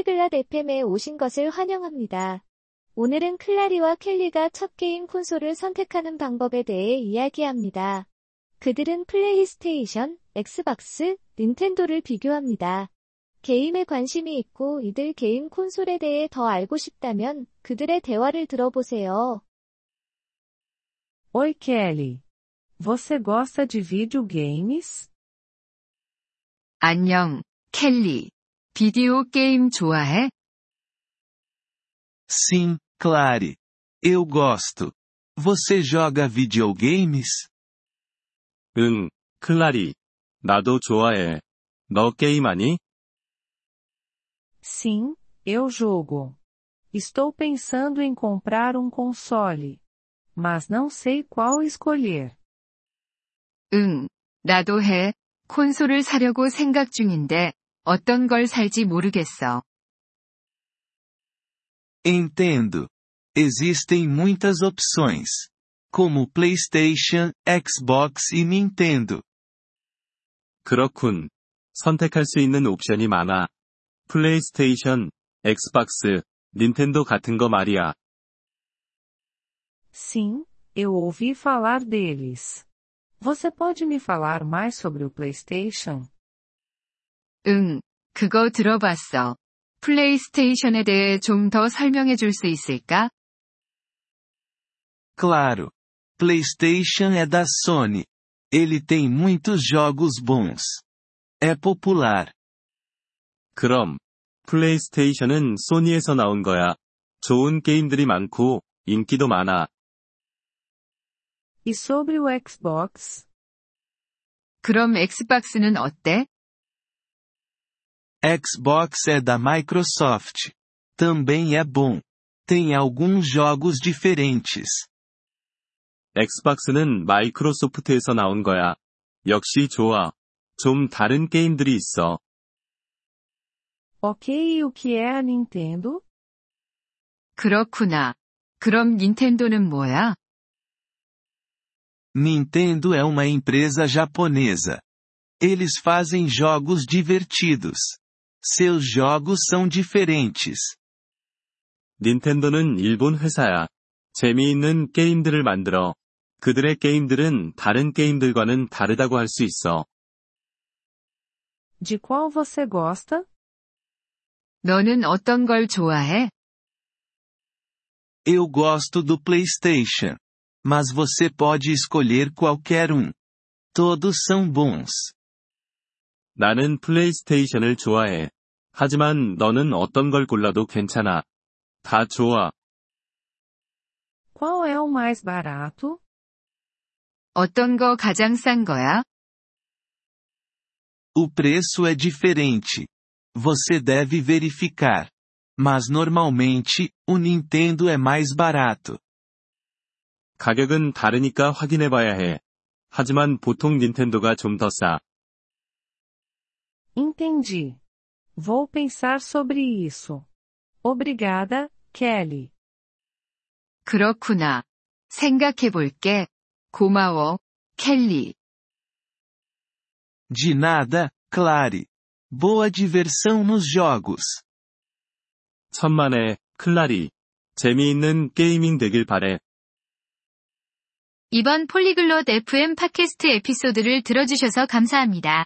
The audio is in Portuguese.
폴리글랏 FM에 오신 것을 환영합니다. 오늘은 클라리와 켈리가 첫 게임 콘솔을 선택하는 방법에 대해 이야기합니다. 그들은 플레이스테이션, 엑스박스, 닌텐도를 비교합니다. 게임에 관심이 있고 이들 게임 콘솔에 대해 더 알고 싶다면 그들의 대화를 들어보세요. Oi Kelly. Você gosta de videogames? 안녕, 켈리. 비디오 게임 좋아해? Sim, Clary. Eu gosto. Você joga videogames? 응, 클라리. 나도 좋아해. 너 게임하니? Sim, eu jogo. Estou pensando em comprar um console. Mas não sei qual escolher. 응, 나도 해. 콘솔을 사려고 생각 중인데, 어떤 걸 살지 모르겠어. Entendo. Existem muitas opções. Como PlayStation, Xbox e Nintendo. 그렇군. 선택할 수 있는 옵션이 많아. 플레이스테이션, 엑스박스, 닌텐도 같은 거 말이야. Sim, eu ouvi falar deles. Você pode me falar mais sobre o PlayStation? 응, 그거 들어봤어. 플레이스테이션에 대해 좀 더 설명해 줄 수 있을까? Claro. PlayStation é da Sony. Ele tem muitos jogos bons. É popular. 그럼, 플레이스테이션은 소니에서 나온 거야. 좋은 게임들이 많고, 인기도 많아. E sobre o Xbox? 그럼 엑스박스는 어때? Xbox é da Microsoft. Também é bom. Tem alguns jogos diferentes. 엑스박스는 마이크로소프트에서 나온 거야. 역시 좋아. 좀 다른 게임들이 있어. Ok, e o que é a Nintendo? 그렇구나. 그럼 닌텐도는 뭐야? Nintendo é uma empresa japonesa. Eles fazem jogos divertidos. Seus jogos são diferentes. 닌텐도는 일본 회사야. 재미있는 게임들을 만들어. 그들의 게임들은 다른 게임들과는 다르다고 할 수 있어. De qual você gosta? 너는 어떤 걸 좋아해? Eu gosto do PlayStation. Mas você pode escolher qualquer um. Todos são bons. 나는 플레이스테이션을 좋아해. 하지만 너는 어떤 걸 골라도 괜찮아. 다 좋아. Qual é o mais barato? 어떤 거 가장 싼 거야? O preço é diferente. Você deve verificar. Mas normalmente, o Nintendo é mais barato. 가격은 다르니까 확인해 봐야 해. 하지만 보통 닌텐도가 좀 더 싸. Entendi. Vou pensar sobre isso. Obrigada, Kelly. 그렇구나. 생각해 볼게. 고마워, 켈리. De nada, Clary. Boa diversão nos jogos. 천만에, 클라리. 재미있는 게이밍 되길 바래. 이번 폴리글롯 FM 팟캐스트 에피소드를 들어주셔서 감사합니다.